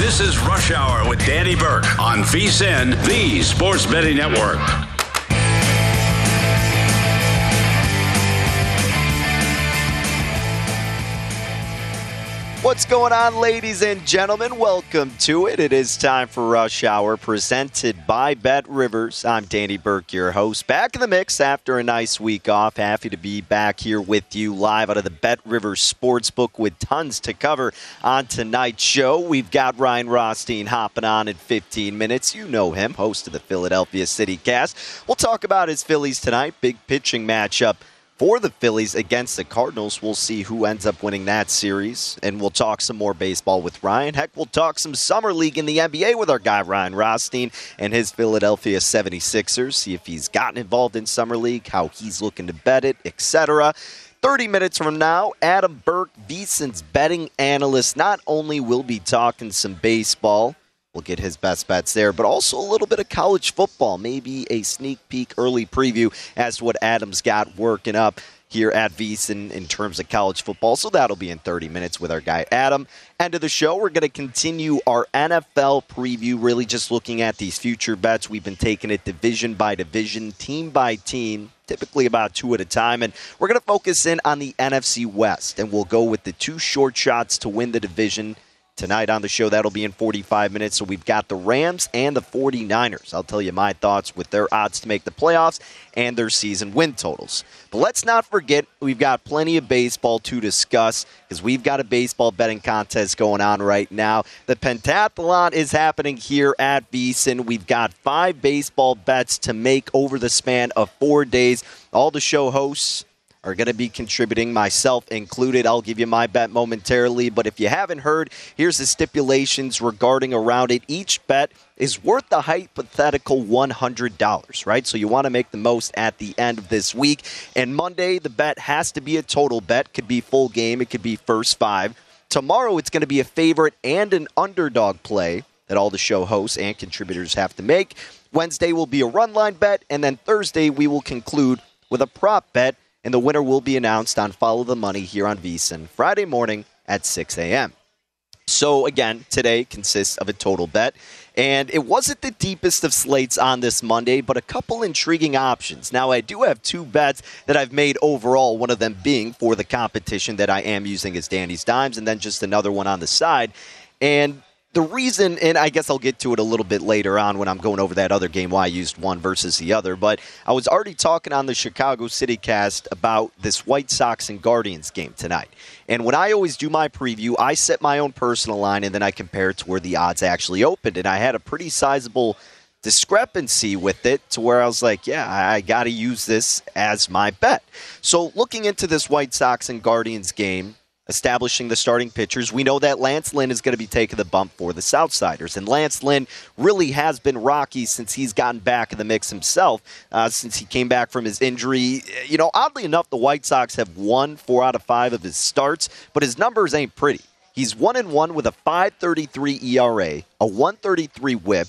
This is Rush Hour with Danny Burke on VSIN, the Sports Betting Network. What's going on, ladies and gentlemen? Welcome to it. It is time for Rush Hour, presented by Bet Rivers. I'm Danny Burke, your host, back in the mix after a nice week off. Happy to be back here with you live out of the Bet Rivers Sportsbook with tons to cover on tonight's show. We've got Ryan Rothstein hopping on in 15 minutes. You know him, host of the Philadelphia City Cast. We'll talk about his Phillies tonight. Big pitching matchup for the Phillies against the Cardinals. We'll see who ends up winning that series, and we'll talk some more baseball with Ryan. Heck, we'll talk some Summer League in the NBA with our guy Ryan Rothstein and his Philadelphia 76ers. See if he's gotten involved in Summer League, how he's looking to bet it, etc. 30 minutes from now, Adam Burke, VSIN's betting analyst, not only will be talking some baseball, We'll get his best bets there, but also a little bit of college football, maybe a sneak peek early preview as to what Adams got working up here at VSIN in terms of college football. So that'll be in 30 minutes with our guy Adam. End of the show, we're going to continue our NFL preview, really just looking at these future bets. We've been taking it division by division, team by team, typically about two at a time. And we're going to focus in on the NFC West, and we'll go with the two short shots to win the division Tonight on the show, that'll be in 45 minutes. So we've got the Rams and the 49ers. I'll tell you my thoughts with their odds to make the playoffs and their season win totals. But let's not forget, we've got plenty of baseball to discuss because we've got a baseball betting contest going on right now. The pentathlon is happening here at VSIN. We've got five baseball bets to make over the span of four days. All the show hosts are going to be contributing, myself included. I'll give you my bet momentarily, but if you haven't heard, here's the stipulations regarding around it. Each bet is worth the hypothetical $100, right? So you want to make the most at the end of this week. And Monday, the bet has to be a total bet, could be full game, it could be first five. Tomorrow, it's going to be a favorite and an underdog play that all the show hosts and contributors have to make. Wednesday will be a run line bet, and then Thursday, we will conclude with a prop bet and the winner will be announced on Follow the Money here on VSIN Friday morning at 6 a.m. So, again, today consists of a total bet. And it wasn't the deepest of slates on this Monday, but a couple intriguing options. Now, I do have two bets that I've made overall, one of them being for the competition that I am using as Danny's Dimes, and then just another one on the side. And the reason, and I guess I'll get to it a little bit later on when I'm going over that other game, why I used one versus the other, but I was already talking on the Chicago City cast about this White Sox and Guardians game tonight. And when I always do my preview, I set my own personal line and then I compare it to where the odds actually opened. And I had a pretty sizable discrepancy with it to where I was like, yeah, I got to use this as my bet. So looking into this White Sox and Guardians game, establishing the starting pitchers. We know that Lance Lynn is going to be taking the bump for the Southsiders. And Lance Lynn really has been rocky since he's gotten back in the mix himself, uh, since he came back from his injury. You know, oddly enough, the White Sox have won four out of five of his starts, but his numbers ain't pretty. He's one and one with a 5.33 ERA, a 133 WHIP,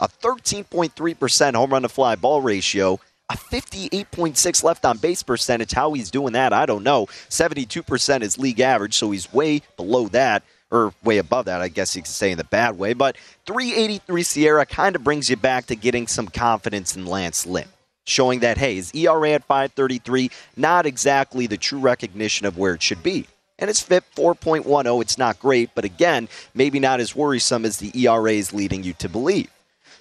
a 13.3% home run to fly ball ratio, a 58.6 left on base percentage. How he's doing that, I don't know. 72% is league average, so he's way below that, or way above that, I guess you could say in the bad way. But 383 SIERA kind of brings you back to getting some confidence in Lance Lynn. Showing that, hey, his ERA at 533, not exactly the true recognition of where it should be. And his FIP 4.10, it's not great, but again, maybe not as worrisome as the ERA is leading you to believe.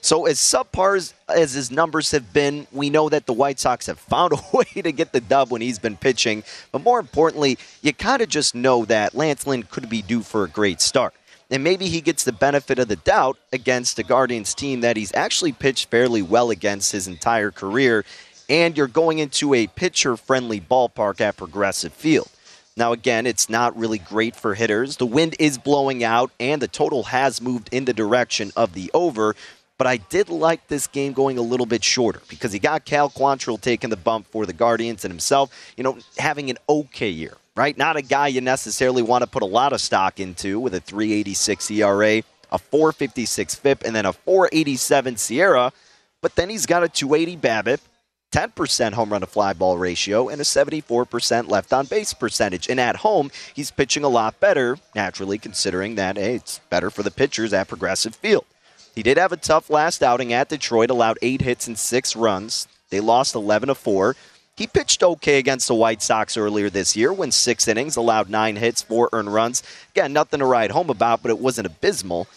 So, as subpar as, his numbers have been, we know that the White Sox have found a way to get the dub when he's been pitching. But more importantly, you kind of just know that Lance Lynn could be due for a great start. And maybe he gets the benefit of the doubt against the Guardians team that he's actually pitched fairly well against his entire career. And you're going into a pitcher friendly ballpark at Progressive Field. Now, again, it's not really great for hitters. The wind is blowing out, and the total has moved in the direction of the over but I did like this game going a little bit shorter because he got Cal Quantrill taking the bump for the Guardians and himself, you know, having an okay year, right? Not a guy you necessarily want to put a lot of stock into with a 386 ERA, a 456 FIP, and then a 487 SIERA. But then he's got a 280 BABIP, 10% home run to fly ball ratio, and a 74% left on base percentage. And at home, he's pitching a lot better, naturally, considering that, hey, it's better for the pitchers at Progressive Field. He did have a tough last outing at Detroit, allowed eight hits and six runs. They lost 11 to 4. He pitched okay against the White Sox earlier this year, went six innings, allowed nine hits, four earned runs. Again, nothing to write home about, but it wasn't abysmal.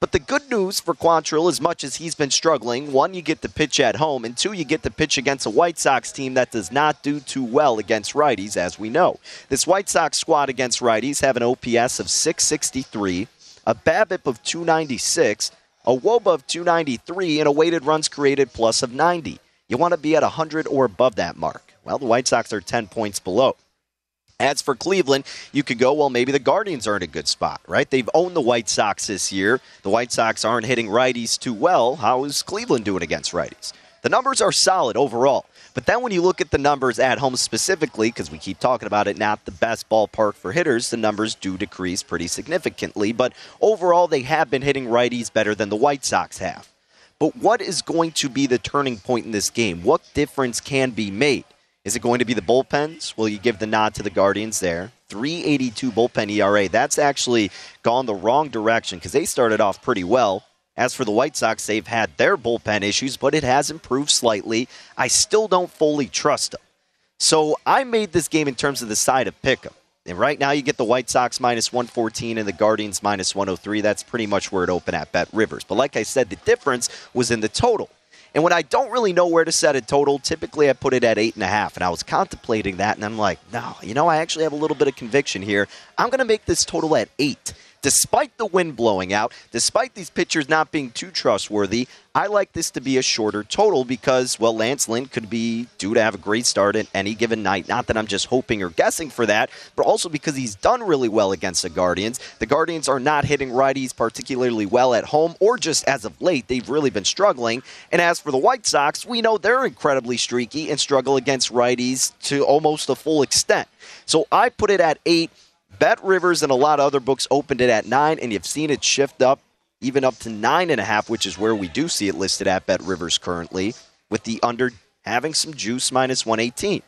But the good news for Quantrill, as much as he's been struggling, one, you get to pitch at home, and two, you get to pitch against a White Sox team that does not do too well against righties, as we know. This White Sox squad against righties have an OPS of 663, a BABIP of 296, a WOBA of 293, and a weighted runs created plus of 90. You want to be at 100 or above that mark. Well, the White Sox are 10 points below. As for Cleveland, you could go, well, maybe the Guardians are in a good spot, right? They've owned the White Sox this year. The White Sox aren't hitting righties too well. How is Cleveland doing against righties? The numbers are solid overall. But then when you look at the numbers at home specifically, because we keep talking about it, not the best ballpark for hitters, the numbers do decrease pretty significantly. But overall, they have been hitting righties better than the White Sox have. But what is going to be the turning point in this game? What difference can be made? Is it going to be the bullpens? Will you give the nod to the Guardians there? 382 bullpen ERA. That's actually gone the wrong direction because they started off pretty well. As for the White Sox, they've had their bullpen issues, but it has improved slightly. I still don't fully trust them. So I made this game in terms of the side of pick 'em. And right now you get the White Sox minus 114 and the Guardians minus 103. That's pretty much where it opened at Bet Rivers. But like I said, the difference was in the total. And when I don't really know where to set a total, typically I put it at eight and a half. And I was contemplating that, and I'm like, no, you know, I actually have a little bit of conviction here. I'm going to make this total at eight despite the wind blowing out, despite these pitchers not being too trustworthy, I like this to be a shorter total because, well, Lance Lynn could be due to have a great start at any given night. Not that I'm just hoping or guessing for that, but also because he's done really well against the Guardians. The Guardians are not hitting righties particularly well at home, or just as of late, they've really been struggling. And as for the White Sox, we know they're incredibly streaky and struggle against righties to almost a full extent. So I put it at eight. Bet Rivers and a lot of other books opened it at nine, and you've seen it shift up even up to nine and a half, which is where we do see it listed at Bet Rivers currently, with the under having some juice minus 118.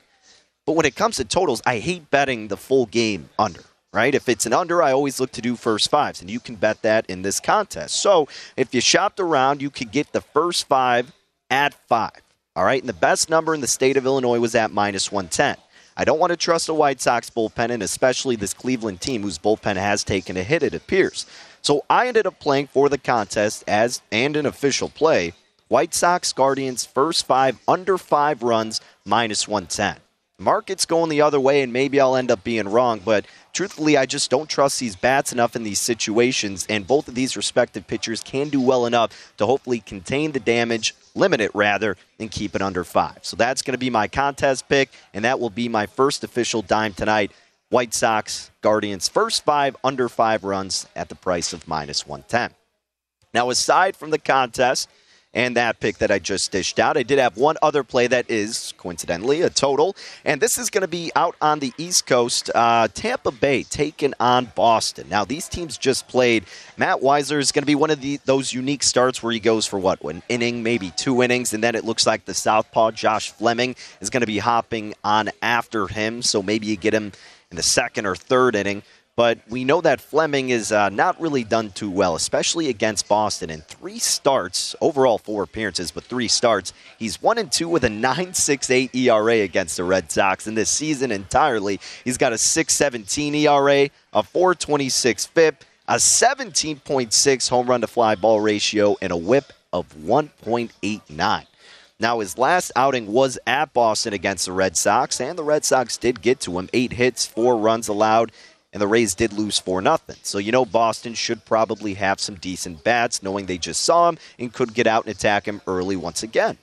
But when it comes to totals, I hate betting the full game under, right? If it's an under, I always look to do first fives, and you can bet that in this contest. So if you shopped around, you could get the first five at five, all right? And the best number in the state of Illinois was at minus 110. I don't want to trust a White Sox bullpen, and especially this Cleveland team whose bullpen has taken a hit, it appears. So I ended up playing for the contest as and an official play. White Sox Guardians first five under five runs minus 110. Market's going the other way, and maybe I'll end up being wrong, but truthfully, I just don't trust these bats enough in these situations, and both of these respective pitchers can do well enough to hopefully contain the damage, limit it rather, and keep it under five. So that's going to be my contest pick, and that will be my first official dime tonight. White Sox, Guardians, first five under five runs at the price of minus 110. Now, aside from the contest, and that pick that I just dished out. I did have one other play that is coincidentally a total, and this is going to be out on the East Coast. Uh, Tampa Bay taking on Boston. Now these teams just played. Matt Wisler is going to be one of the, those unique starts where he goes for what one inning, maybe two innings, and then it looks like the southpaw Josh Fleming is going to be hopping on after him. So maybe you get him in the second or third inning. But we know that Fleming is uh, not really done too well, especially against Boston. In three starts, overall four appearances, but three starts, he's one and two with a 9.68 ERA against the Red Sox. In this season entirely, he's got a 6.17 ERA, a 4.26 FIP, a 17.6 home run to fly ball ratio, and a WHIP of 1.89. Now, his last outing was at Boston against the Red Sox, and the Red Sox did get to him. Eight hits, four runs allowed, and the Rays did lose 4 nothing. So you know Boston should probably have some decent bats, knowing they just saw him and could get out and attack him early once again.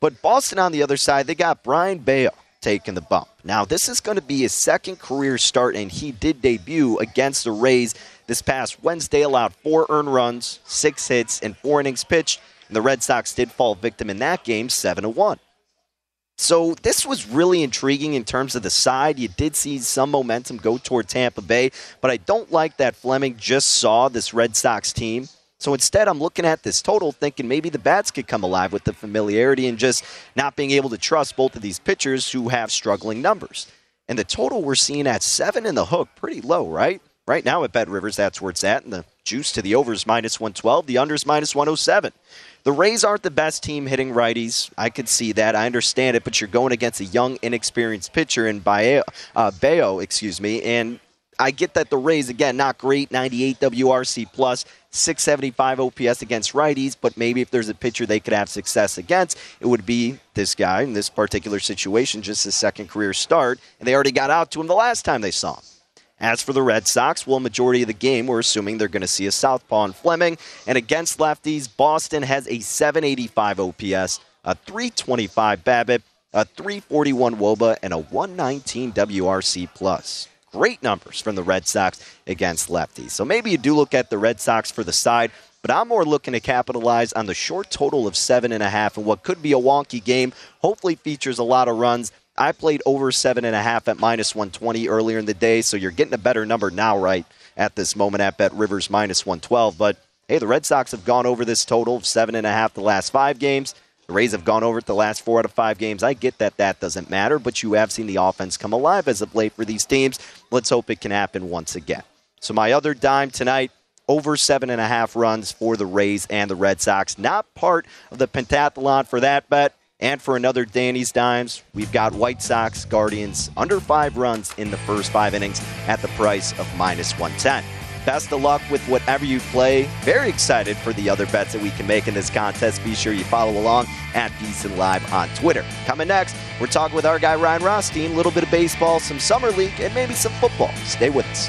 But Boston on the other side, they got Brayan Bello taking the bump. Now, this is going to be his second career start, and he did debut against the Rays this past Wednesday, allowed four earned runs, six hits, and four innings pitched. And the Red Sox did fall victim in that game, 7 to 1. So this was really intriguing in terms of the side. You did see some momentum go toward Tampa Bay, but I don't like that Fleming just saw this Red Sox team. So instead, I'm looking at this total thinking maybe the bats could come alive with the familiarity and just not being able to trust both of these pitchers who have struggling numbers. And the total we're seeing at seven in the hook, pretty low, right? Right now at Bet Rivers, that's where it's at. And the juice to the overs minus 112, the unders minus 107. The Rays aren't the best team hitting righties. I could see that. I understand it, but you're going against a young, inexperienced pitcher in Bayo, uh, Bayo excuse me, and I get that the Rays again not great, 98 WRC plus, 675 OPS against righties, but maybe if there's a pitcher they could have success against, it would be this guy in this particular situation, just his second career start, and they already got out to him the last time they saw him. As for the Red Sox, well, majority of the game, we're assuming they're going to see a southpaw in Fleming. And against lefties, Boston has a 785 OPS, a 325 BABIP, a 341 WOBA, and a 119 WRC plus. Great numbers from the Red Sox against lefties. So maybe you do look at the Red Sox for the side, but I'm more looking to capitalize on the short total of seven and a half and what could be a wonky game. Hopefully features a lot of runs I played over seven and a half at minus 120 earlier in the day, so you're getting a better number now, right at this moment at Bet Rivers minus 112. But hey, the Red Sox have gone over this total of seven and a half the last five games. The Rays have gone over it the last four out of five games. I get that that doesn't matter, but you have seen the offense come alive as of late for these teams. Let's hope it can happen once again. So my other dime tonight, over seven and a half runs for the Rays and the Red Sox. Not part of the pentathlon for that bet. And for another Danny's Dimes, we've got White Sox Guardians under five runs in the first five innings at the price of minus 110. Best of luck with whatever you play. Very excited for the other bets that we can make in this contest. Be sure you follow along at VSIN Live on Twitter. Coming next, we're talking with our guy Ryan Rothstein, a little bit of baseball, some summer league, and maybe some football. Stay with us.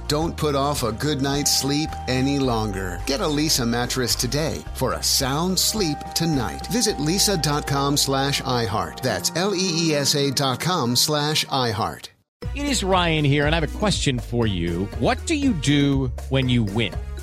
Don't put off a good night's sleep any longer. Get a Leesa mattress today for a sound sleep tonight. Visit leesa.com slash iHeart. That's L-E-E-S-A dot com slash iHeart. It is Ryan here, and I have a question for you. What do you do when you win?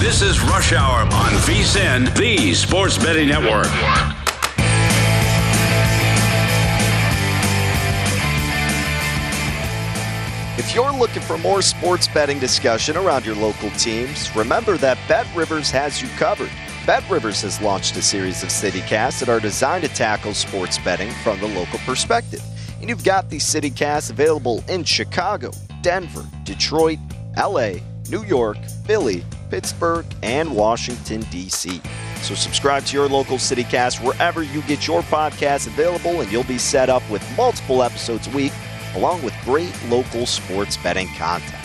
This is Rush Hour on VSIN, the Sports Betting Network. If you're looking for more sports betting discussion around your local teams, remember that Bet Rivers has you covered. Bet Rivers has launched a series of CityCasts that are designed to tackle sports betting from the local perspective. And you've got these CityCasts available in Chicago, Denver, Detroit, LA, New York, Philly, Pittsburgh, and Washington, D.C. So subscribe to your local CityCast wherever you get your podcasts available, and you'll be set up with multiple episodes a week, along with great local sports betting content.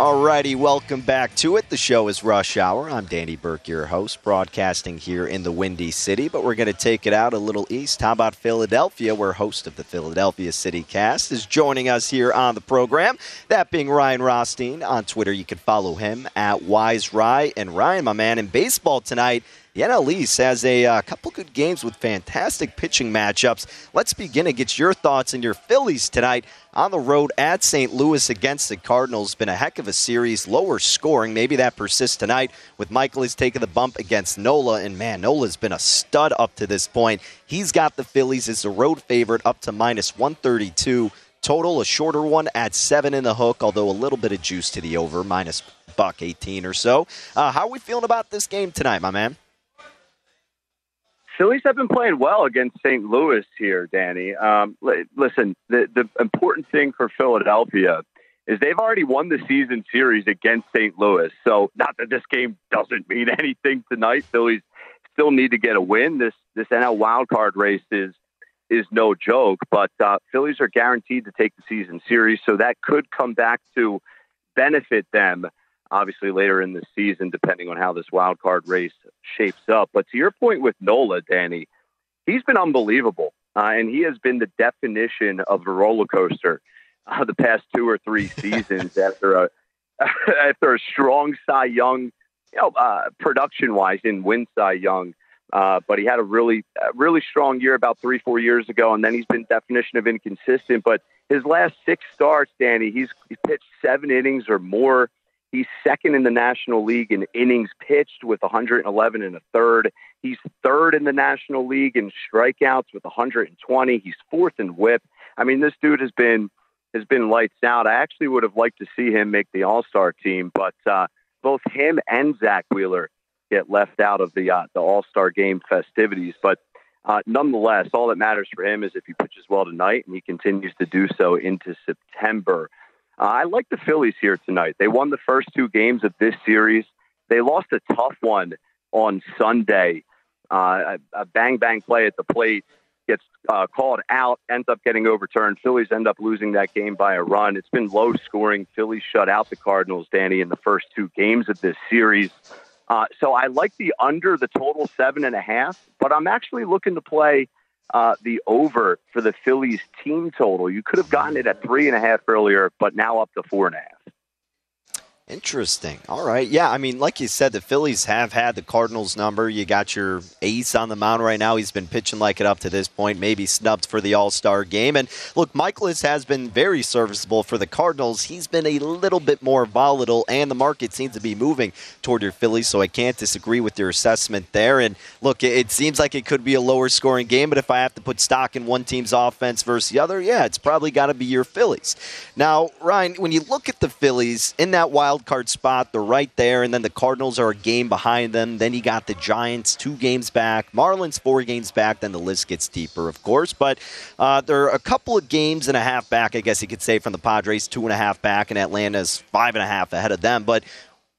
Alrighty, welcome back to it. The show is Rush Hour. I'm Danny Burke, your host, broadcasting here in the Windy City, but we're going to take it out a little east. How about Philadelphia, where host of the Philadelphia City Cast is joining us here on the program. That being Ryan Rothstein. On Twitter, you can follow him at Wise Rye. And Ryan, my man, in baseball tonight, the NL East has a uh, couple good games with fantastic pitching matchups. Let's begin to get your thoughts and your Phillies tonight on the road at St. Louis against the Cardinals. Been a heck of a series, lower scoring. Maybe that persists tonight with Mikolas taking the bump against Nola. And man, Nola's been a stud up to this point. He's got the Phillies as the road favorite up to minus 132 total, a shorter one at seven in the hook, although a little bit of juice to the over, minus buck 18 or so. Uh, how are we feeling about this game tonight, my man? Phillies have been playing well against St. Louis here, Danny. Um, listen, the, the important thing for Philadelphia is they've already won the season series against St. Louis. So, not that this game doesn't mean anything tonight. Phillies still need to get a win. This this NL wild card race is is no joke, but uh, Phillies are guaranteed to take the season series, so that could come back to benefit them obviously later in the season, depending on how this wild card race shapes up. But to your point with Nola, Danny, he's been unbelievable. Uh, and he has been the definition of a roller coaster uh, the past two or three seasons after a after a strong Cy Young, you know, uh, production wise in win Cy Young. Uh, but he had a really, really strong year about three, four years ago, and then he's been definition of inconsistent. But his last six starts, Danny, he's, he's pitched seven innings or more. He's second in the National League in innings pitched with 111 and a third. He's third in the National League in strikeouts with 120. He's fourth in WHIP. I mean, this dude has been has been lights out. I actually would have liked to see him make the All Star team, but uh, both him and Zack Wheeler get left out of the uh, the All Star game festivities. But uh, nonetheless, all that matters for him is if he pitches well tonight, and he continues to do so into September. Uh, I like the Phillies here tonight. They won the first two games of this series. They lost a tough one on Sunday Uh, a, bang bang play at the plate gets uh, called out, ends up getting overturned. Phillies end up losing that game by a run. It's been low scoring. Phillies shut out the Cardinals, Danny, in the first two games of this series. Uh, so I like the under the total seven and a half, but I'm actually looking to play uh, the over for the Phillies team total. You could have gotten it at three and a half earlier, but now up to four and a half. Interesting. All right. Yeah, I mean, like you said, the Phillies have had the Cardinals number. You got your ace on the mound right now. He's been pitching like it up to this point, maybe snubbed for the All Star game. And look, Mikolas has been very serviceable for the Cardinals. He's been a little bit more volatile, and the market seems to be moving toward your Phillies, so I can't disagree with your assessment there. And look, it seems like it could be a lower scoring game, but if I have to put stock in one team's offense versus the other, yeah, it's probably got to be your Phillies. Now, Ryan, when you look at the Phillies in that wild wild card spot. They're right there, and then the Cardinals are a game behind them. Then you got the Giants two games back, Marlins four games back. Then the list gets deeper, of course. But uh, they're a couple of games and a half back, I guess you could say, from the Padres, two and a half back, and Atlanta's five and a half ahead of them. But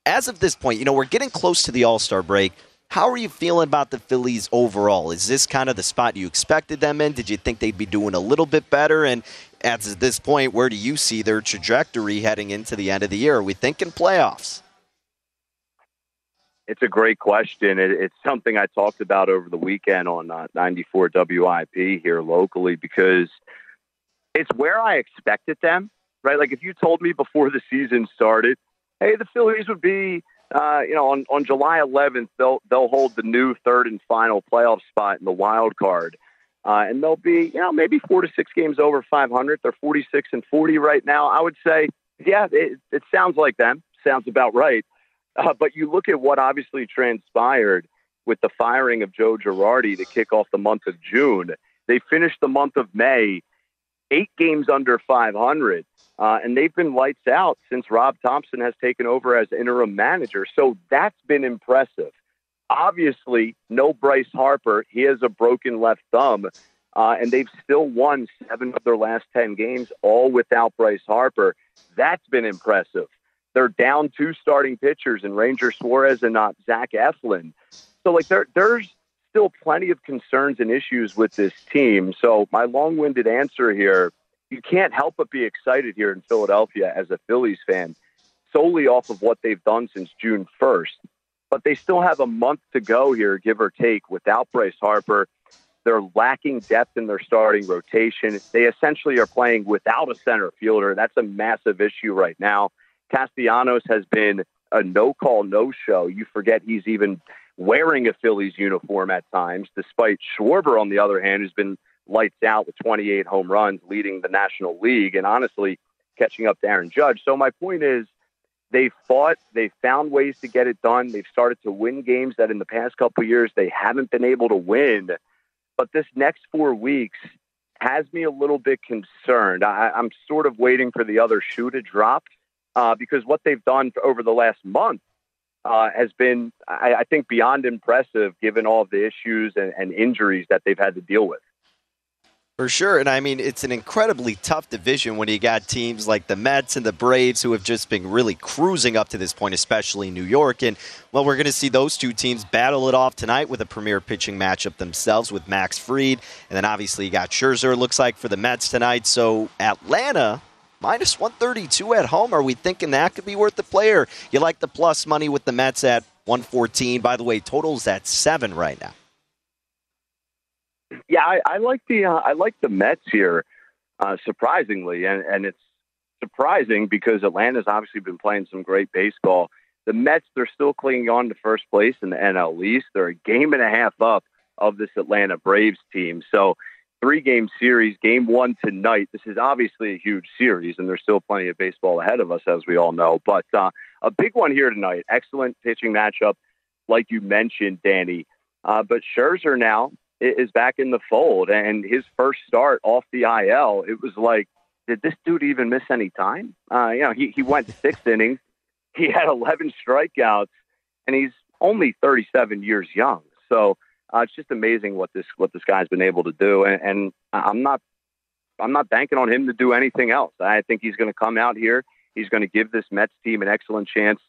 as of this point, you know, we're getting close to the All Star break. How are you feeling about the Phillies overall? Is this kind of the spot you expected them in? Did you think they'd be doing a little bit better? And at this point, where do you see their trajectory heading into the end of the year? Are we thinking playoffs? It's a great question. it's something I talked about over the weekend on uh, 94 WIP here locally because it's where I expected them, right? Like if you told me before the season started, hey, the Phillies would be uh, you know, on, on July 11th, they'll they'll hold the new third and final playoff spot in the wild card, uh, and they'll be, you know, maybe four to six games over 500. They're 46 and 40 right now. I would say, yeah, it, it sounds like them. Sounds about right. Uh, but you look at what obviously transpired with the firing of Joe Girardi to kick off the month of June. They finished the month of May eight games under 500. Uh, and they've been lights out since Rob Thomson has taken over as interim manager. So that's been impressive. Obviously, no Bryce Harper. He has a broken left thumb. Uh, and they've still won seven of their last 10 games, all without Bryce Harper. That's been impressive. They're down two starting pitchers in Ranger Suarez and not Zach Eflin. So, like, there, there's still plenty of concerns and issues with this team. So, my long winded answer here you can't help but be excited here in Philadelphia as a Phillies fan solely off of what they've done since June 1st. But they still have a month to go here, give or take, without Bryce Harper. They're lacking depth in their starting rotation. They essentially are playing without a center fielder. That's a massive issue right now. Castellanos has been a no call, no show. You forget he's even wearing a Phillies uniform at times, despite Schwarber, on the other hand, who's been lights out with 28 home runs, leading the National League, and honestly catching up to Aaron Judge. So my point is, they've fought, they've found ways to get it done. They've started to win games that in the past couple years they haven't been able to win. But this next four weeks has me a little bit concerned. I, am sort of waiting for the other shoe to drop uh, because what they've done over the last month uh, has been, I, I, think, beyond impressive given all of the issues and, and injuries that they've had to deal with. For sure. And I mean, it's an incredibly tough division when you got teams like the Mets and the Braves who have just been really cruising up to this point, especially New York. And, well, we're going to see those two teams battle it off tonight with a premier pitching matchup themselves with Max Fried. And then obviously you got Scherzer, looks like, for the Mets tonight. So Atlanta minus 132 at home. Are we thinking that could be worth the player? You like the plus money with the Mets at 114? By the way, totals at seven right now. Yeah, I, I like the uh, I like the Mets here, uh, surprisingly, and and it's surprising because Atlanta's obviously been playing some great baseball. The Mets they're still clinging on to first place in the NL East. They're a game and a half up of this Atlanta Braves team. So three game series, game one tonight. This is obviously a huge series, and there's still plenty of baseball ahead of us, as we all know. But uh, a big one here tonight. Excellent pitching matchup, like you mentioned, Danny. Uh, but Scherzer now is back in the fold. And his first start off the IL, it was like, did this dude even miss any time? Uh, you know, he, he went six innings. He had 11 strikeouts, and he's only 37 years young. So uh, it's just amazing what this what this guy's been able to do. And, and I'm not I'm not banking on him to do anything else. I think he's going to come out here. He's going to give this Mets team an excellent chance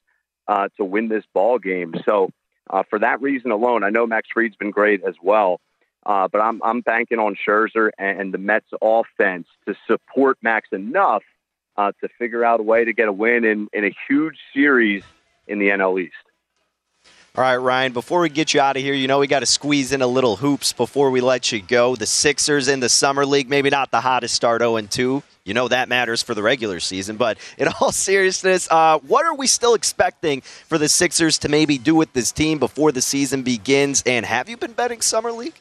uh, to win this ball game. So uh, for that reason alone, I know Max Fried's been great as well. Uh, but I'm I'm banking on Scherzer and the Mets offense to support Max enough uh, to figure out a way to get a win in, in a huge series in the NL East. All right, Ryan, before we get you out of here, you know we got to squeeze in a little hoops before we let you go. The Sixers in the Summer League, maybe not the hottest start 0 2. You know that matters for the regular season, but in all seriousness, uh, what are we still expecting for the Sixers to maybe do with this team before the season begins? And have you been betting Summer League?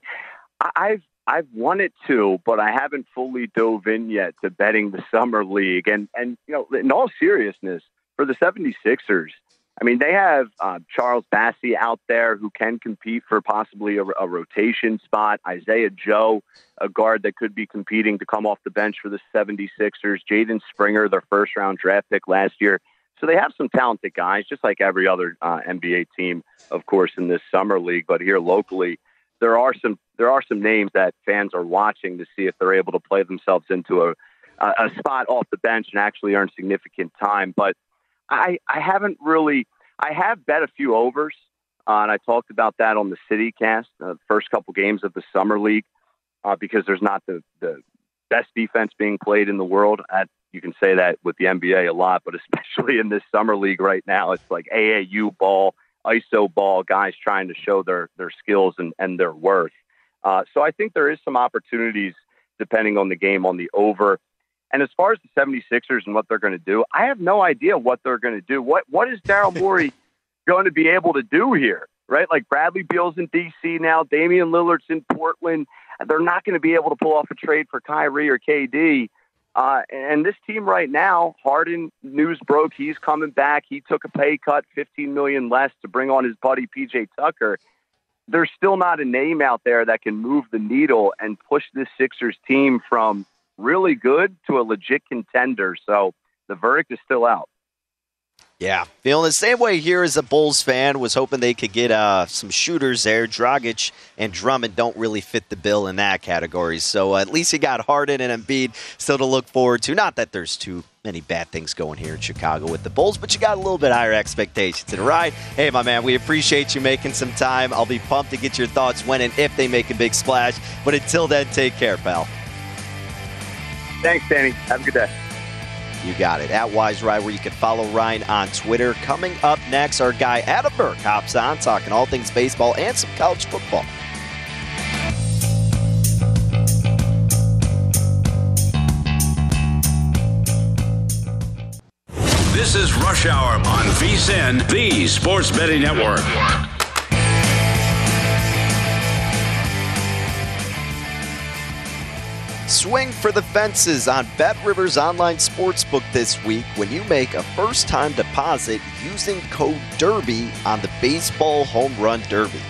I've I've wanted to, but I haven't fully dove in yet to betting the summer league. And and you know, in all seriousness, for the 76ers, I mean, they have uh, Charles Bassey out there who can compete for possibly a, a, rotation spot. Isaiah Joe, a guard that could be competing to come off the bench for the 76ers. Jaden Springer, their first round draft pick last year. So they have some talented guys, just like every other uh, NBA team, of course, in this summer league. But here locally, there are some there are some names that fans are watching to see if they're able to play themselves into a a spot off the bench and actually earn significant time. But I I haven't really I have bet a few overs, uh, and I talked about that on the City Cast, the uh, first couple games of the summer league, uh, because there's not the the best defense being played in the world. At, you can say that with the NBA a lot, but especially in this summer league right now, it's like AAU ball ISO ball guys trying to show their their skills and, and their worth. Uh, so I think there is some opportunities depending on the game on the over. And as far as the 76ers and what they're going to do, I have no idea what they're going to do. What what is Daryl Morey going to be able to do here? Right? Like Bradley Beal's in DC now, Damian Lillard's in Portland. They're not going to be able to pull off a trade for Kyrie or KD. Uh, and this team right now, Harden news broke he's coming back. He took a pay cut, 15 million less to bring on his buddy PJ Tucker. There's still not a name out there that can move the needle and push this Sixers team from really good to a legit contender. So the verdict is still out. Yeah, feeling the same way here as a Bulls fan. Was hoping they could get uh, some shooters there. Dragic and Drummond don't really fit the bill in that category. So uh, at least you got Harden and Embiid still to look forward to. Not that there's too many bad things going here in Chicago with the Bulls, but you got a little bit higher expectations. And right, hey, my man, we appreciate you making some time. I'll be pumped to get your thoughts when and if they make a big splash. But until then, take care, pal. Thanks, Danny. Have a good day. You got it. At Wise Ride, where you can follow Ryan on Twitter. Coming up next, our guy Adam Burke hops on, talking all things baseball and some college football. This is Rush Hour on VSIN, the Sports Betting Network. Swing for the fences on Bet Rivers Online Sportsbook this week when you make a first time deposit using code DERBY on the Baseball Home Run Derby.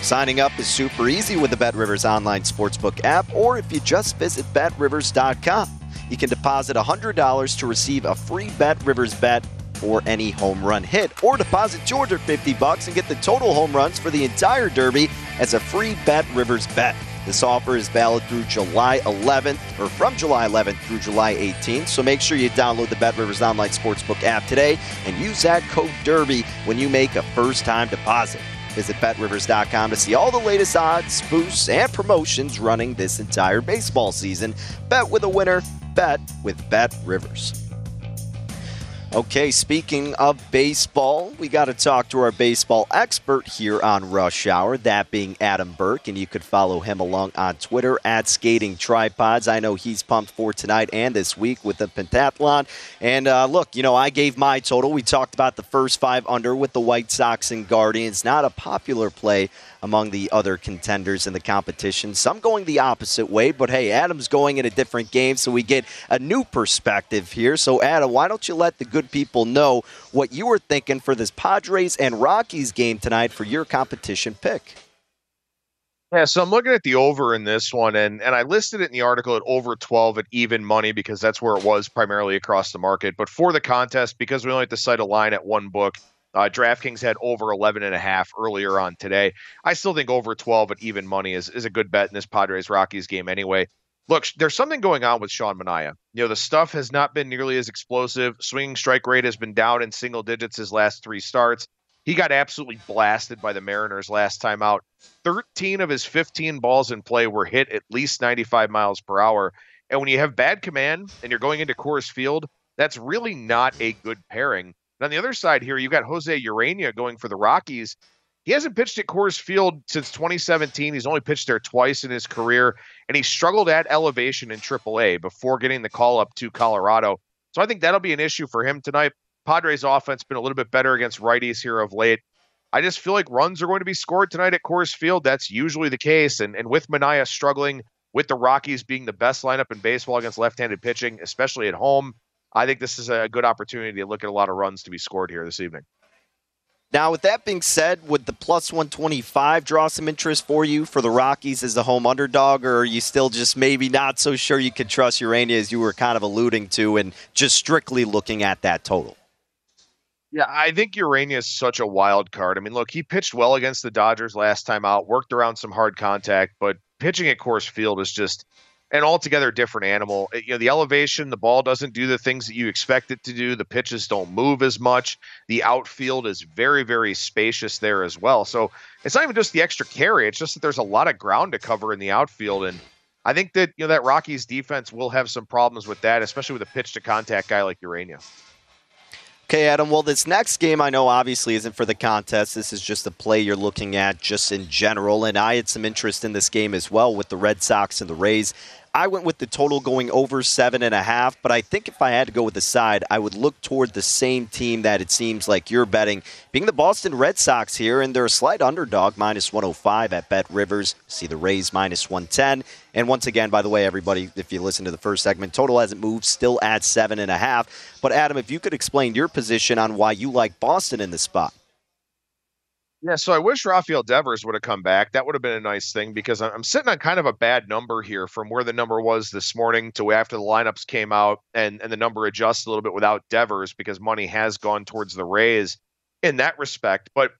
Signing up is super easy with the Bet Rivers Online Sportsbook app, or if you just visit betrivers.com. You can deposit $100 to receive a free Bet Rivers bet for any home run hit, or deposit 250 bucks and get the total home runs for the entire Derby as a free Bet Rivers bet. This offer is valid through July 11th, or from July 11th through July 18th. So make sure you download the Bet Rivers Online Sportsbook app today and use that code DERBY when you make a first time deposit. Visit betrivers.com to see all the latest odds, boosts, and promotions running this entire baseball season. Bet with a winner, bet with Bet Rivers. Okay, speaking of baseball, we got to talk to our baseball expert here on Rush Hour, that being Adam Burke, and you could follow him along on Twitter at Skating Tripods. I know he's pumped for tonight and this week with the pentathlon. And uh, look, you know, I gave my total. We talked about the first five under with the White Sox and Guardians. Not a popular play among the other contenders in the competition. Some going the opposite way, but hey, Adam's going in a different game, so we get a new perspective here. So, Adam, why don't you let the good people know what you were thinking for this Padres and Rockies game tonight for your competition pick? Yeah, so I'm looking at the over in this one, and and I listed it in the article at over 12 at even money because that's where it was primarily across the market. But for the contest, because we only have to cite a line at one book, uh, DraftKings had over 11 and a half earlier on today. I still think over 12 at even money is, is a good bet in this Padres Rockies game anyway. look, there's something going on with Sean Manaea. You know, the stuff has not been nearly as explosive. Swinging strike rate has been down in single digits his last three starts. He got absolutely blasted by the Mariners last time out. 13 of his 15 balls in play were hit at least 95 miles per hour. And when you have bad command and you're going into Coors Field, that's really not a good pairing. And on the other side here, you've got Jose Urena going for the Rockies. He hasn't pitched at Coors Field since 2017. He's only pitched there twice in his career, and he struggled at elevation in AAA before getting the call up to Colorado. So I think that'll be an issue for him tonight. Padres offense been a little bit better against righties here of late. I just feel like runs are going to be scored tonight at Coors Field. That's usually the case. And, and with Manaea struggling, with the Rockies being the best lineup in baseball against left handed pitching, especially at home, I think this is a good opportunity to look at a lot of runs to be scored here this evening. Now, with that being said, would the plus 125 draw some interest for you for the Rockies as the home underdog, or are you still just maybe not so sure you could trust Urena as you were kind of alluding to and just strictly looking at that total? Yeah, I think Urena is such a wild card. I mean, look, he pitched well against the Dodgers last time out, worked around some hard contact, but pitching at Coors Field is just an altogether different animal. You know, the elevation, the ball doesn't do the things that you expect it to do. The pitches don't move as much. The outfield is very, very spacious there as well. So it's not even just the extra carry; it's just that there's a lot of ground to cover in the outfield, and I think that you know that Rockies defense will have some problems with that, especially with a pitch to contact guy like Urena. Okay, Adam. Well, this next game I know obviously isn't for the contest. This is just a play you're looking at just in general. And I had some interest in this game as well with the Red Sox and the Rays. I went with the total going over seven and a half, but I think if I had to go with the side, I would look toward the same team that it seems like you're betting, being the Boston Red Sox here, and they're a slight underdog, minus 105 at Bet Rivers. See the Rays minus 110. And once again, by the way, everybody, if you listen to the first segment, total hasn't moved, still at seven and a half. But Adam, if you could explain your position on why you like Boston in this spot. Yeah, so I wish Rafael Devers would have come back. That would have been a nice thing because I'm sitting on kind of a bad number here from where the number was this morning to after the lineups came out and, and the number adjusts a little bit without Devers because money has gone towards the Rays in that respect. But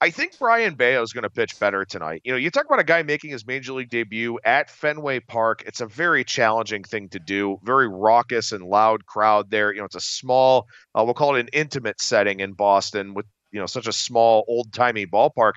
I think Brayan Bello is going to pitch better tonight. You know, you talk about a guy making his major league debut at Fenway Park. It's a very challenging thing to do, very raucous and loud crowd there. You know, it's a small, uh, we'll call it an intimate setting in Boston with you know such a small old timey ballpark.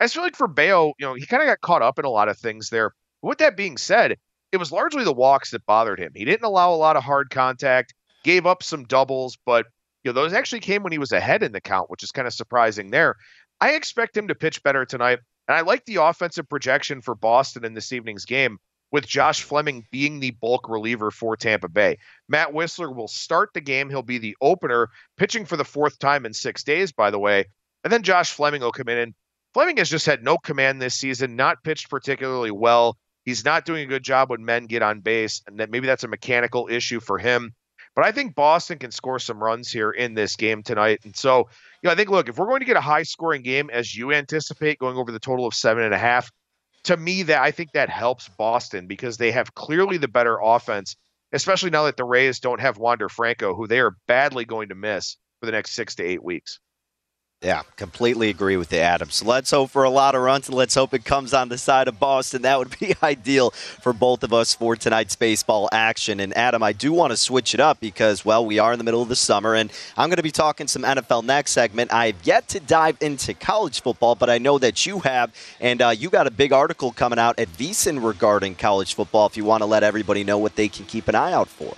I just feel like for Bello, you know, he kind of got caught up in a lot of things there. With that being said, it was largely the walks that bothered him. He didn't allow a lot of hard contact, gave up some doubles, but you know those actually came when he was ahead in the count, which is kind of surprising there. I expect him to pitch better tonight, and I like the offensive projection for Boston in this evening's game with Josh Fleming being the bulk reliever for Tampa Bay. Matt Wisler will start the game. He'll be the opener, pitching for the fourth time in six days, by the way. And then Josh Fleming will come in. And Fleming has just had no command this season, not pitched particularly well. He's not doing a good job when men get on base, and that maybe that's a mechanical issue for him. But I think Boston can score some runs here in this game tonight. And so, you know, I think, look, if we're going to get a high scoring game, as you anticipate, going over the total of seven and a half, to me that I think that helps Boston because they have clearly the better offense, especially now that the Rays don't have Wander Franco, who they are badly going to miss for the next six to eight weeks. Yeah, completely agree with you, Adam. So let's hope for a lot of runs and let's hope it comes on the side of Boston. That would be ideal for both of us for tonight's baseball action. And Adam, I do want to switch it up because, well, we are in the middle of the summer and I'm going to be talking some NFL next segment. I've yet to dive into college football, but I know that you have. And uh, you got a big article coming out at VSiN regarding college football if you want to let everybody know what they can keep an eye out for.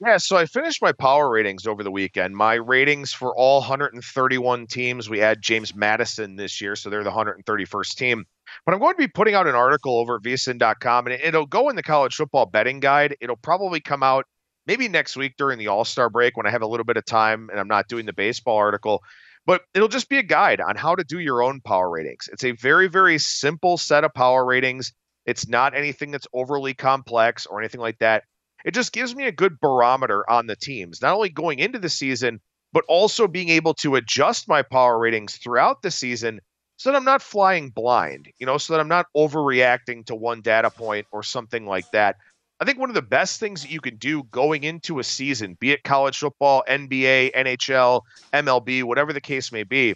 Yeah, so I finished my power ratings over the weekend. My ratings for all 131 teams, we add James Madison this year, so they're the 131st team. But I'm going to be putting out an article over at vsin.com, and it'll go in the college football betting guide. It'll probably come out maybe next week during the All Star break when I have a little bit of time and I'm not doing the baseball article. But it'll just be a guide on how to do your own power ratings. It's a very, very simple set of power ratings. It's not anything that's overly complex or anything like that it just gives me a good barometer on the teams, not only going into the season, but also being able to adjust my power ratings throughout the season so that I'm not flying blind, you know, so that I'm not overreacting to one data point or something like that. I think one of the best things that you can do going into a season, be it college football, NBA, NHL, MLB, whatever the case may be,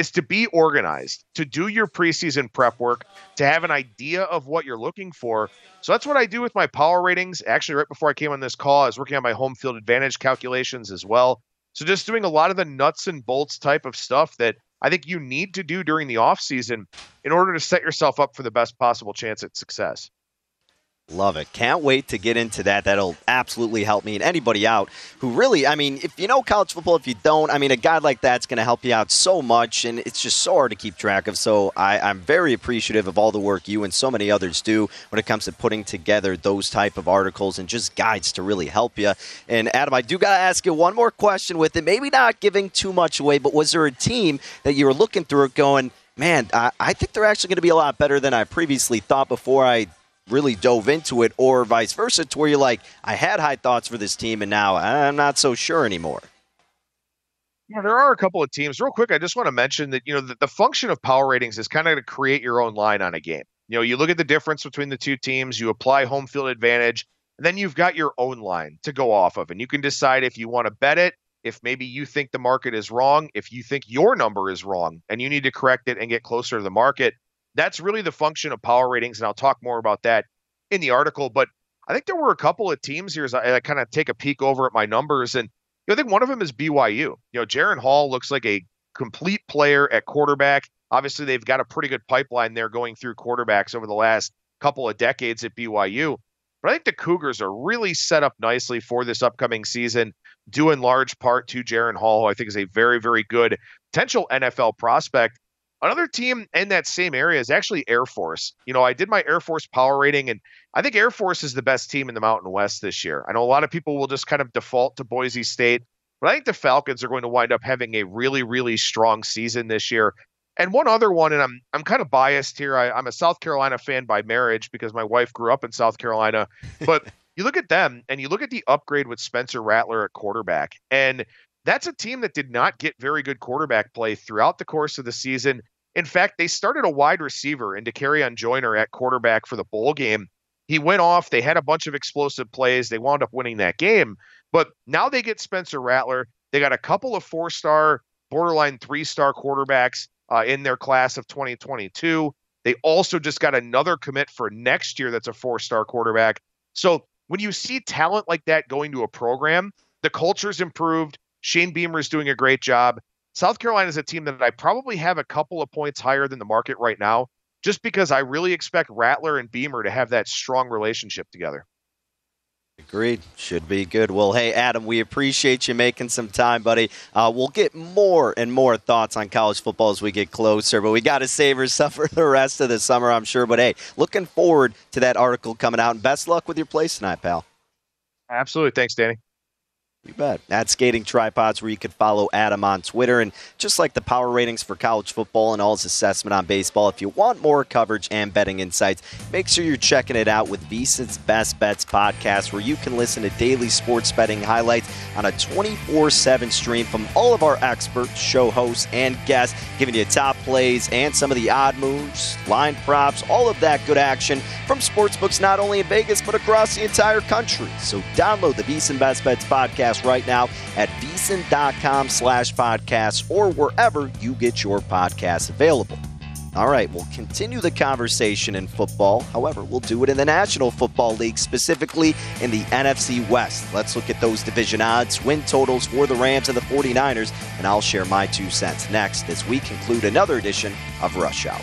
is to be organized, to do your preseason prep work, to have an idea of what you're looking for. So that's what I do with my power ratings. Actually, right before I came on this call, I was working on my home field advantage calculations as well. So just doing a lot of the nuts and bolts type of stuff that I think you need to do during the offseason in order to set yourself up for the best possible chance at success. Love it. Can't wait to get into that. That'll absolutely help me and anybody out who really, I mean, if you know college football, if you don't, I mean, a guy like that's going to help you out so much, and it's just so hard to keep track of. So I, I'm very appreciative of all the work you and so many others do when it comes to putting together those type of articles and just guides to really help you. And Adam, I do got to ask you one more question with it. Maybe not giving too much away, but was there a team that you were looking through it going, man, I, I think they're actually going to be a lot better than I previously thought before I really dove into it, or vice versa, to where you're like, I had high thoughts for this team, and now I'm not so sure anymore. Yeah, there are a couple of teams. Real quick, I just want to mention that you know the, the function of power ratings is kind of to create your own line on a game. You know, you look at the difference between the two teams, you apply home field advantage, and then you've got your own line to go off of, and you can decide if you want to bet it, if maybe you think the market is wrong, if you think your number is wrong, and you need to correct it and get closer to the market that's really the function of power ratings, and I'll talk more about that in the article. But I think there were a couple of teams here as I, I kind of take a peek over at my numbers, and you know, I think one of them is BYU. You know, Jaren Hall looks like a complete player at quarterback. Obviously, they've got a pretty good pipeline there going through quarterbacks over the last couple of decades at BYU. But I think the Cougars are really set up nicely for this upcoming season, due in large part to Jaren Hall, who I think is a very, very good potential NFL prospect. Another team in that same area is actually Air Force. You know, I did my Air Force power rating, and I think Air Force is the best team in the Mountain West this year. I know a lot of people will just kind of default to Boise State, but I think the Falcons are going to wind up having a really, really strong season this year. And one other one, and I'm I'm kind of biased here. I, I'm a South Carolina fan by marriage because my wife grew up in South Carolina. But you look at them and you look at the upgrade with Spencer Rattler at quarterback, and that's a team that did not get very good quarterback play throughout the course of the season. In fact, they started a wide receiver into on Joyner at quarterback for the bowl game. He went off. They had a bunch of explosive plays. They wound up winning that game. But now they get Spencer Rattler. They got a couple of four star, borderline three star quarterbacks uh, in their class of 2022. They also just got another commit for next year that's a four star quarterback. So when you see talent like that going to a program, the culture's improved. Shane Beamer is doing a great job. South Carolina is a team that I probably have a couple of points higher than the market right now, just because I really expect Rattler and Beamer to have that strong relationship together. Agreed. Should be good. Well, hey, Adam, we appreciate you making some time, buddy. Uh, we'll get more and more thoughts on college football as we get closer, but we got to savor some for the rest of the summer, I'm sure. But hey, looking forward to that article coming out, and best luck with your place tonight, pal. Absolutely. Thanks, Danny. You bet. At Skating Tripods, where you can follow Adam on Twitter. And just like the power ratings for college football and all his assessment on baseball, if you want more coverage and betting insights, make sure you're checking it out with VSiN's Best Bets podcast, where you can listen to daily sports betting highlights on a 24 7 stream from all of our experts, show hosts, and guests, giving you top plays and some of the odd moves, line props, all of that good action from sportsbooks not only in Vegas, but across the entire country. So download the VSiN Best Bets podcast podcast right now at vsin.com slash podcasts or wherever you get your podcasts available. All right, we'll continue the conversation in football. However, we'll do it in the National Football League, specifically in the NFC West. Let's look at those division odds, win totals for the Rams and the 49ers, and I'll share my two cents next as we conclude another edition of Rush Hour.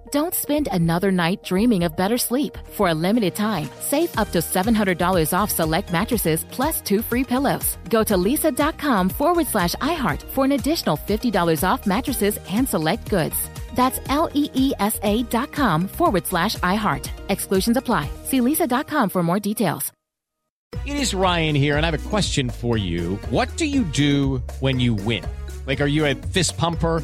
Don't spend another night dreaming of better sleep. For a limited time, save up to $700 off select mattresses plus two free pillows. Go to leesa.com forward slash iHeart for an additional $50 off mattresses and select goods. That's L E E S A dot com forward slash iHeart. Exclusions apply. See leesa.com for more details. It is Ryan here, and I have a question for you. What do you do when you win? Like, are you a fist pumper?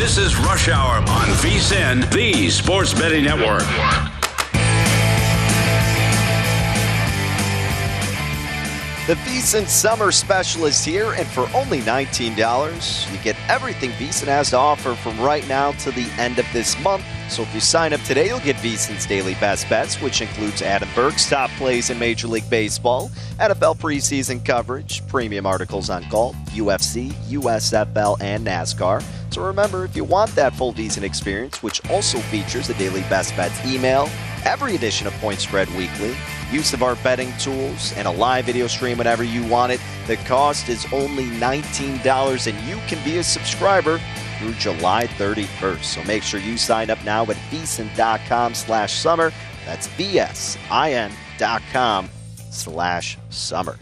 This is Rush Hour on VSIN, the Sports Betting Network. The VSIN Summer Special is here, and for only $19, you get everything VSIN has to offer from right now to the end of this month. So if you sign up today, you'll get VSIN's daily best bets, which includes Adam Burke's top plays in Major League Baseball, NFL preseason coverage, premium articles on golf, UFC, USFL, and NASCAR. So remember, if you want that full VSIN experience, which also features the daily best bets email, every edition of Point Spread Weekly, use of our betting tools, and a live video stream whenever you want it. The cost is only $19, and you can be a subscriber through July 31st. So make sure you sign up now at vsin.com slash summer. That's vsin.com slash summer.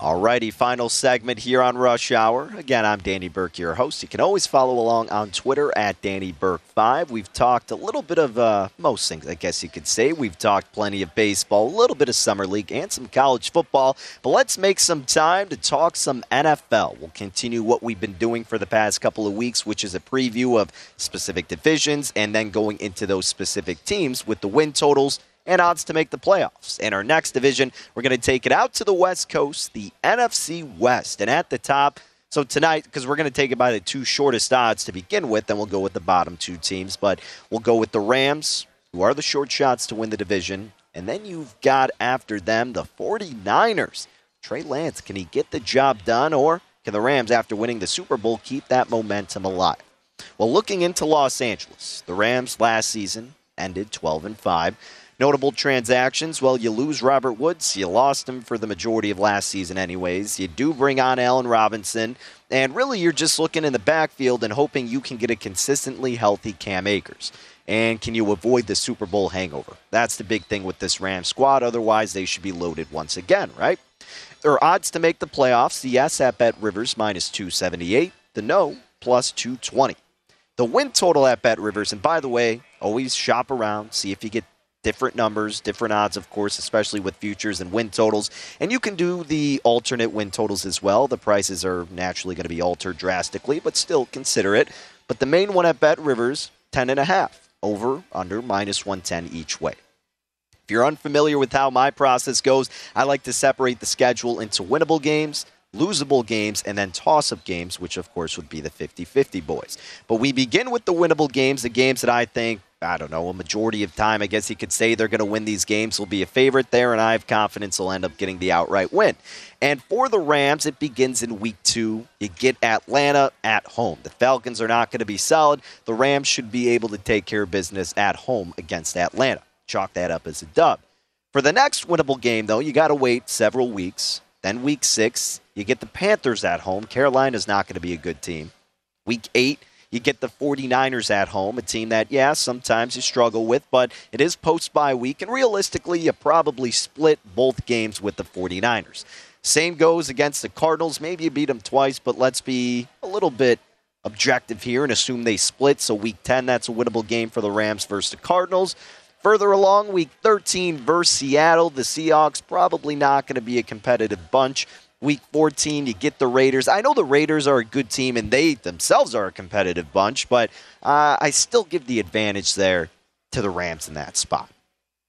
Alrighty, final segment here on Rush Hour. Again, I'm Danny Burke, your host. You can always follow along on Twitter at Danny Burke5. We've talked a little bit of uh, most things, I guess you could say. We've talked plenty of baseball, a little bit of summer league, and some college football. But let's make some time to talk some NFL. We'll continue what we've been doing for the past couple of weeks, which is a preview of specific divisions and then going into those specific teams with the win totals and odds to make the playoffs. In our next division, we're going to take it out to the West Coast, the NFC West. And at the top, so tonight, because we're going to take it by the two shortest odds to begin with, then we'll go with the bottom two teams. But we'll go with the Rams, who are the short shots to win the division. And then you've got after them the 49ers. Trey Lance, can he get the job done, or can the Rams, after winning the Super Bowl, keep that momentum alive? Well, looking into Los Angeles, the Rams last season ended 12 and 5. Notable transactions, well, you lose Robert Woods. You lost him for the majority of last season, anyways. You do bring on Allen Robinson. And really, you're just looking in the backfield and hoping you can get a consistently healthy Cam Akers. And can you avoid the Super Bowl hangover? That's the big thing with this Rams squad. Otherwise, they should be loaded once again, right? There are odds to make the playoffs. The yes at Bet Rivers minus 278. The no plus 220. The win total at Bet Rivers, and by the way, always shop around, see if you get different numbers, different odds, of course, especially with futures and win totals. And you can do the alternate win totals as well. The prices are naturally going to be altered drastically, but still consider it. But the main one at Bet Rivers, 10.5, over, under, minus 110 each way. If you're unfamiliar with how my process goes, I like to separate the schedule into winnable games, losable games, and then toss up games, which of course would be the 50 50 boys. But we begin with the winnable games, the games that I think I don't know, a majority of time, I guess you could say they're going to win these games, will be a favorite there, and I have confidence they'll end up getting the outright win. And for the Rams, it begins in week two. You get Atlanta at home. The Falcons are not going to be solid. The Rams should be able to take care of business at home against Atlanta. Chalk that up as a dub. For the next winnable game, though, you got to wait several weeks. Then week six, you get the Panthers at home. Carolina's not going to be a good team. Week eight, you get the 49ers at home, a team that, yeah, sometimes you struggle with, but it is post bye week, and realistically, you probably split both games with the 49ers. Same goes against the Cardinals. Maybe you beat them twice, but let's be a little bit objective here and assume they split. So, week 10, that's a winnable game for the Rams versus the Cardinals. Further along, week 13 versus Seattle, the Seahawks probably not going to be a competitive bunch. Week 14, you get the Raiders. I know the Raiders are a good team and they themselves are a competitive bunch, but uh, I still give the advantage there to the Rams in that spot.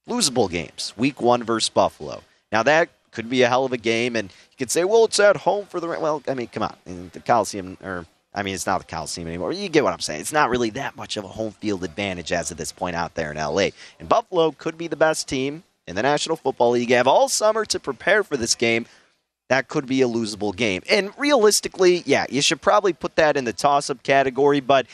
Losable games. Week 1 versus Buffalo. Now, that could be a hell of a game, and you could say, well, it's at home for the. Rams. Well, I mean, come on. The Coliseum, or I mean, it's not the Coliseum anymore. You get what I'm saying. It's not really that much of a home field advantage as of this point out there in LA. And Buffalo could be the best team in the National Football League. You have all summer to prepare for this game. That could be a losable game. And realistically, yeah, you should probably put that in the toss up category, but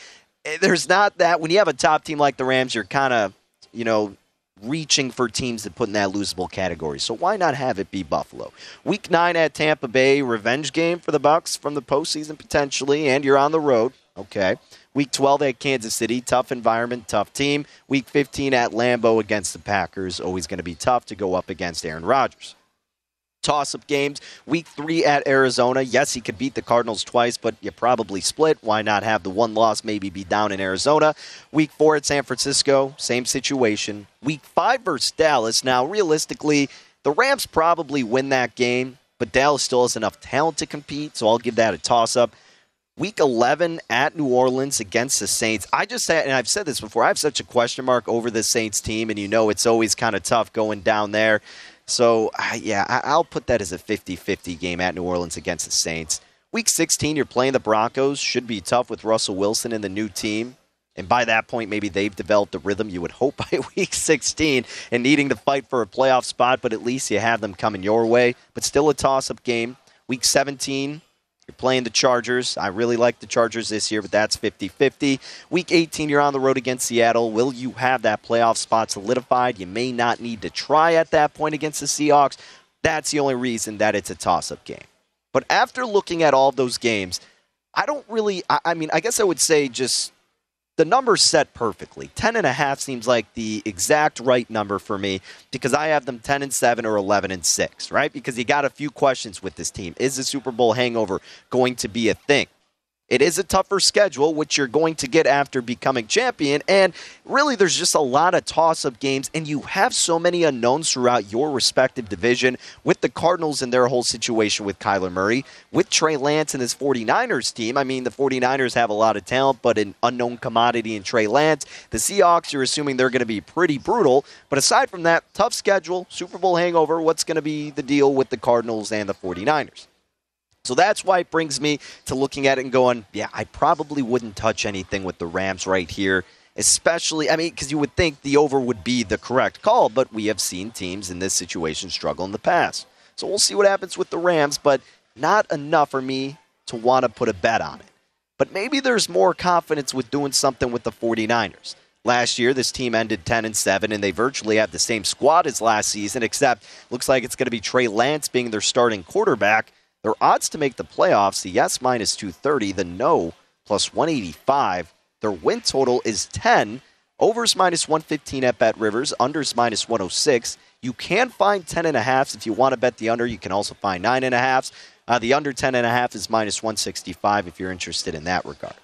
eh, there's not that. When you have a top team like the Rams, you're kind of, you know, reaching for teams that put in that losable category. So why not have it be Buffalo? Week nine at Tampa Bay, revenge game for the Bucs from the postseason potentially, and you're on the road. Okay. Week 12 at Kansas City, tough environment, tough team. Week 15 at Lambeau against the Packers, always going to be tough to go up against Aaron Rodgers toss up games. Week three at Arizona. Yes, he could beat the Cardinals twice, but you probably split. Why not have the one loss maybe be down in Arizona? Week four at San Francisco, same situation. Week five versus Dallas. Now, realistically, the Rams probably win that game, but Dallas still has enough talent to compete, so I'll give that a toss up. Week 11 at New Orleans against the Saints. I just said, and I've said this before, I have such a question mark over the Saints team, and you know it's always kind of tough going down there. So, yeah, I- will put that as a 50 50 game at New Orleans against the Saints. Week 16, you're playing the Broncos. Should be tough with Russell Wilson and the new team. And by that point, maybe they've developed a rhythm you would hope by week 16 and needing to fight for a playoff spot, but at least you have them coming your way. But still a toss up game. Week 17, you're playing the Chargers. I really like the Chargers this year, but that's 50 50. Week 18, you're on the road against Seattle. Will you have that playoff spot solidified? You may not need to try at that point against the Seahawks. That's the only reason that it's a toss up game. But after looking at all those games, I don't really, I, I mean, I guess I would say just the number's set perfectly. 10 and a half seems like the exact right number for me because I have them 10 and 7 or 11 and 6, right? Because you got a few questions with this team. Is the Super Bowl hangover going to be a thing? It is a tougher schedule, which you're going to get after becoming champion. And really, there's just a lot of toss up games, and you have so many unknowns throughout your respective division with the Cardinals and their whole situation with Kyler Murray, with Trey Lance and his 49ers team. I mean, the 49ers have a lot of talent, but an unknown commodity in Trey Lance. The Seahawks, you're assuming they're going to be pretty brutal. But aside from that, tough schedule, Super Bowl hangover, what's going to be the deal with the Cardinals and the 49ers? So that's why it brings me to looking at it and going, yeah, I probably wouldn't touch anything with the Rams right here. Especially, I mean, because you would think the over would be the correct call, but we have seen teams in this situation struggle in the past. So we'll see what happens with the Rams, but not enough for me to want to put a bet on it. But maybe there's more confidence with doing something with the 49ers. Last year, this team ended 10 and 7, and they virtually have the same squad as last season, except looks like it's going to be Trey Lance being their starting quarterback. Their odds to make the playoffs, the yes minus 230, the no plus 185. Their win total is 10. Overs minus 115 at Bet Rivers, unders minus 106. You can find 10 and a half if you want to bet the under. You can also find nine and a. Uh, the under 10 and a half is minus 165 if you're interested in that regard.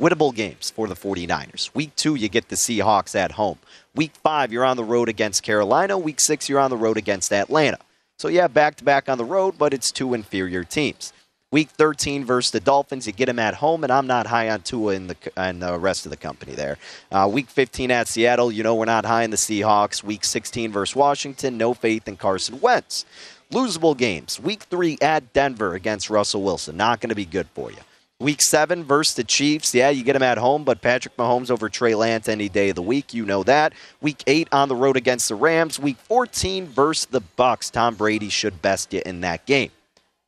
Winnable games for the 49ers. Week two, you get the Seahawks at home. Week five, you're on the road against Carolina. Week six, you're on the road against Atlanta. So, yeah, back to back on the road, but it's two inferior teams. Week 13 versus the Dolphins, you get them at home, and I'm not high on Tua and the, and the rest of the company there. Uh, week 15 at Seattle, you know we're not high in the Seahawks. Week 16 versus Washington, no faith in Carson Wentz. Losable games. Week 3 at Denver against Russell Wilson, not going to be good for you. Week seven versus the Chiefs. Yeah, you get them at home, but Patrick Mahomes over Trey Lance any day of the week. You know that. Week eight on the road against the Rams. Week 14 versus the Bucs. Tom Brady should best you in that game.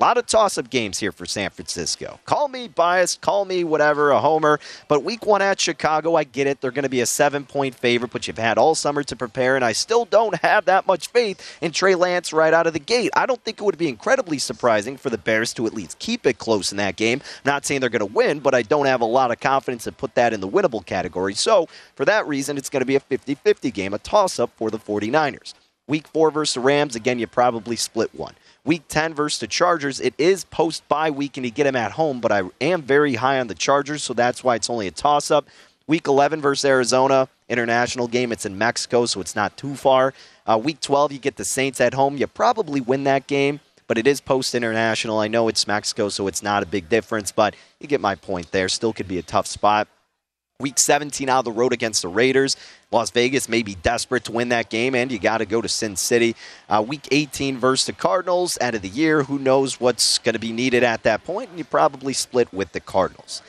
A lot of toss up games here for San Francisco. Call me biased, call me whatever, a homer. But week one at Chicago, I get it. They're going to be a seven point favorite, but you've had all summer to prepare, and I still don't have that much faith in Trey Lance right out of the gate. I don't think it would be incredibly surprising for the Bears to at least keep it close in that game. I'm not saying they're going to win, but I don't have a lot of confidence to put that in the winnable category. So for that reason, it's going to be a 50 50 game, a toss up for the 49ers. Week four versus Rams, again, you probably split one. Week 10 versus the Chargers, it is post bye week and you get them at home, but I am very high on the Chargers, so that's why it's only a toss up. Week 11 versus Arizona, international game. It's in Mexico, so it's not too far. Uh, week 12, you get the Saints at home. You probably win that game, but it is post international. I know it's Mexico, so it's not a big difference, but you get my point there. Still could be a tough spot. Week 17 out of the road against the Raiders. Las Vegas may be desperate to win that game, and you got to go to Sin City. Uh, week 18 versus the Cardinals, end of the year. Who knows what's going to be needed at that point? And you probably split with the Cardinals.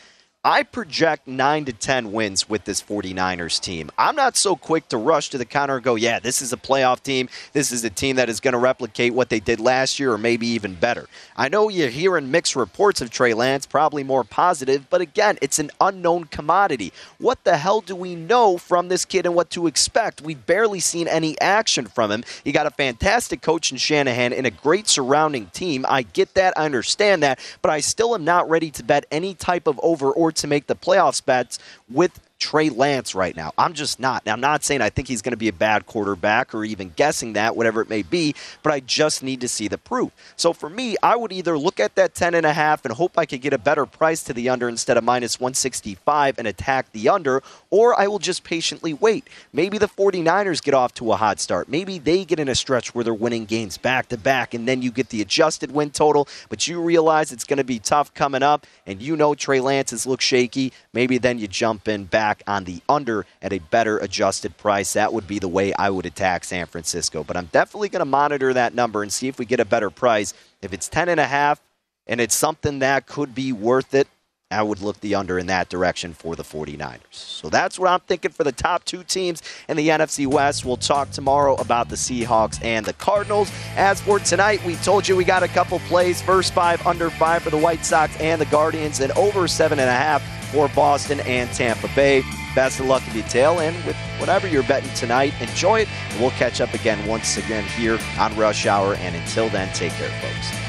I project 9 to 10 wins with this 49ers team. I'm not so quick to rush to the counter and go, yeah, this is a playoff team. This is a team that is going to replicate what they did last year or maybe even better. I know you're hearing mixed reports of Trey Lance, probably more positive, but again, it's an unknown commodity. What the hell do we know from this kid and what to expect? We've barely seen any action from him. He got a fantastic coach in Shanahan and a great surrounding team. I get that, I understand that, but I still am not ready to bet any type of over or to make the playoffs bets with Trey Lance right now. I'm just not. Now, I'm not saying I think he's going to be a bad quarterback or even guessing that, whatever it may be, but I just need to see the proof. So for me, I would either look at that 10 and a half and hope I could get a better price to the under instead of minus 165 and attack the under, or I will just patiently wait. Maybe the 49ers get off to a hot start. Maybe they get in a stretch where they're winning games back to back, and then you get the adjusted win total, but you realize it's going to be tough coming up, and you know Trey Lance's look shaky. Maybe then you jump in back back on the under at a better adjusted price. That would be the way I would attack San Francisco. But I'm definitely going to monitor that number and see if we get a better price. If it's 10 and a half and it's something that could be worth it, I would look the under in that direction for the 49ers. So that's what I'm thinking for the top two teams in the NFC West. We'll talk tomorrow about the Seahawks and the Cardinals. As for tonight, we told you we got a couple plays. First five, under five for the White Sox and the Guardians, and over seven and a half for Boston and Tampa Bay. Best of luck in detail, and with whatever you're betting tonight, enjoy it. And we'll catch up again once again here on Rush Hour. And until then, take care, folks.